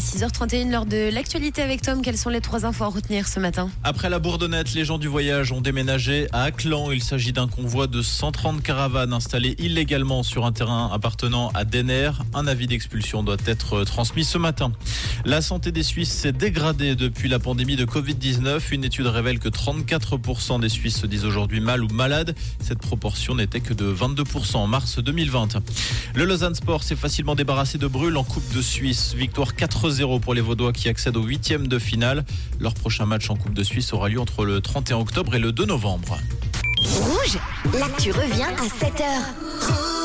6h31, lors de l'actualité avec Tom, quelles sont les trois infos à retenir ce matin Après la bourdonnette, les gens du voyage ont déménagé à Aclan. Il s'agit d'un convoi de 130 caravanes installées illégalement sur un terrain appartenant à Denner. Un avis d'expulsion doit être transmis ce matin. La santé des Suisses s'est dégradée depuis la pandémie de Covid-19. Une étude révèle que 34% des Suisses se disent aujourd'hui mal ou malades. Cette proportion n'était que de 22% en mars 2020. Le Lausanne Sport s'est facilement débarrassé de Brûle en Coupe de Suisse. Victoire 4-0 pour les Vaudois qui accèdent au huitième de finale. Leur prochain match en Coupe de Suisse aura lieu entre le 31 octobre et le 2 novembre. Rouge, l'actu revient à 7h.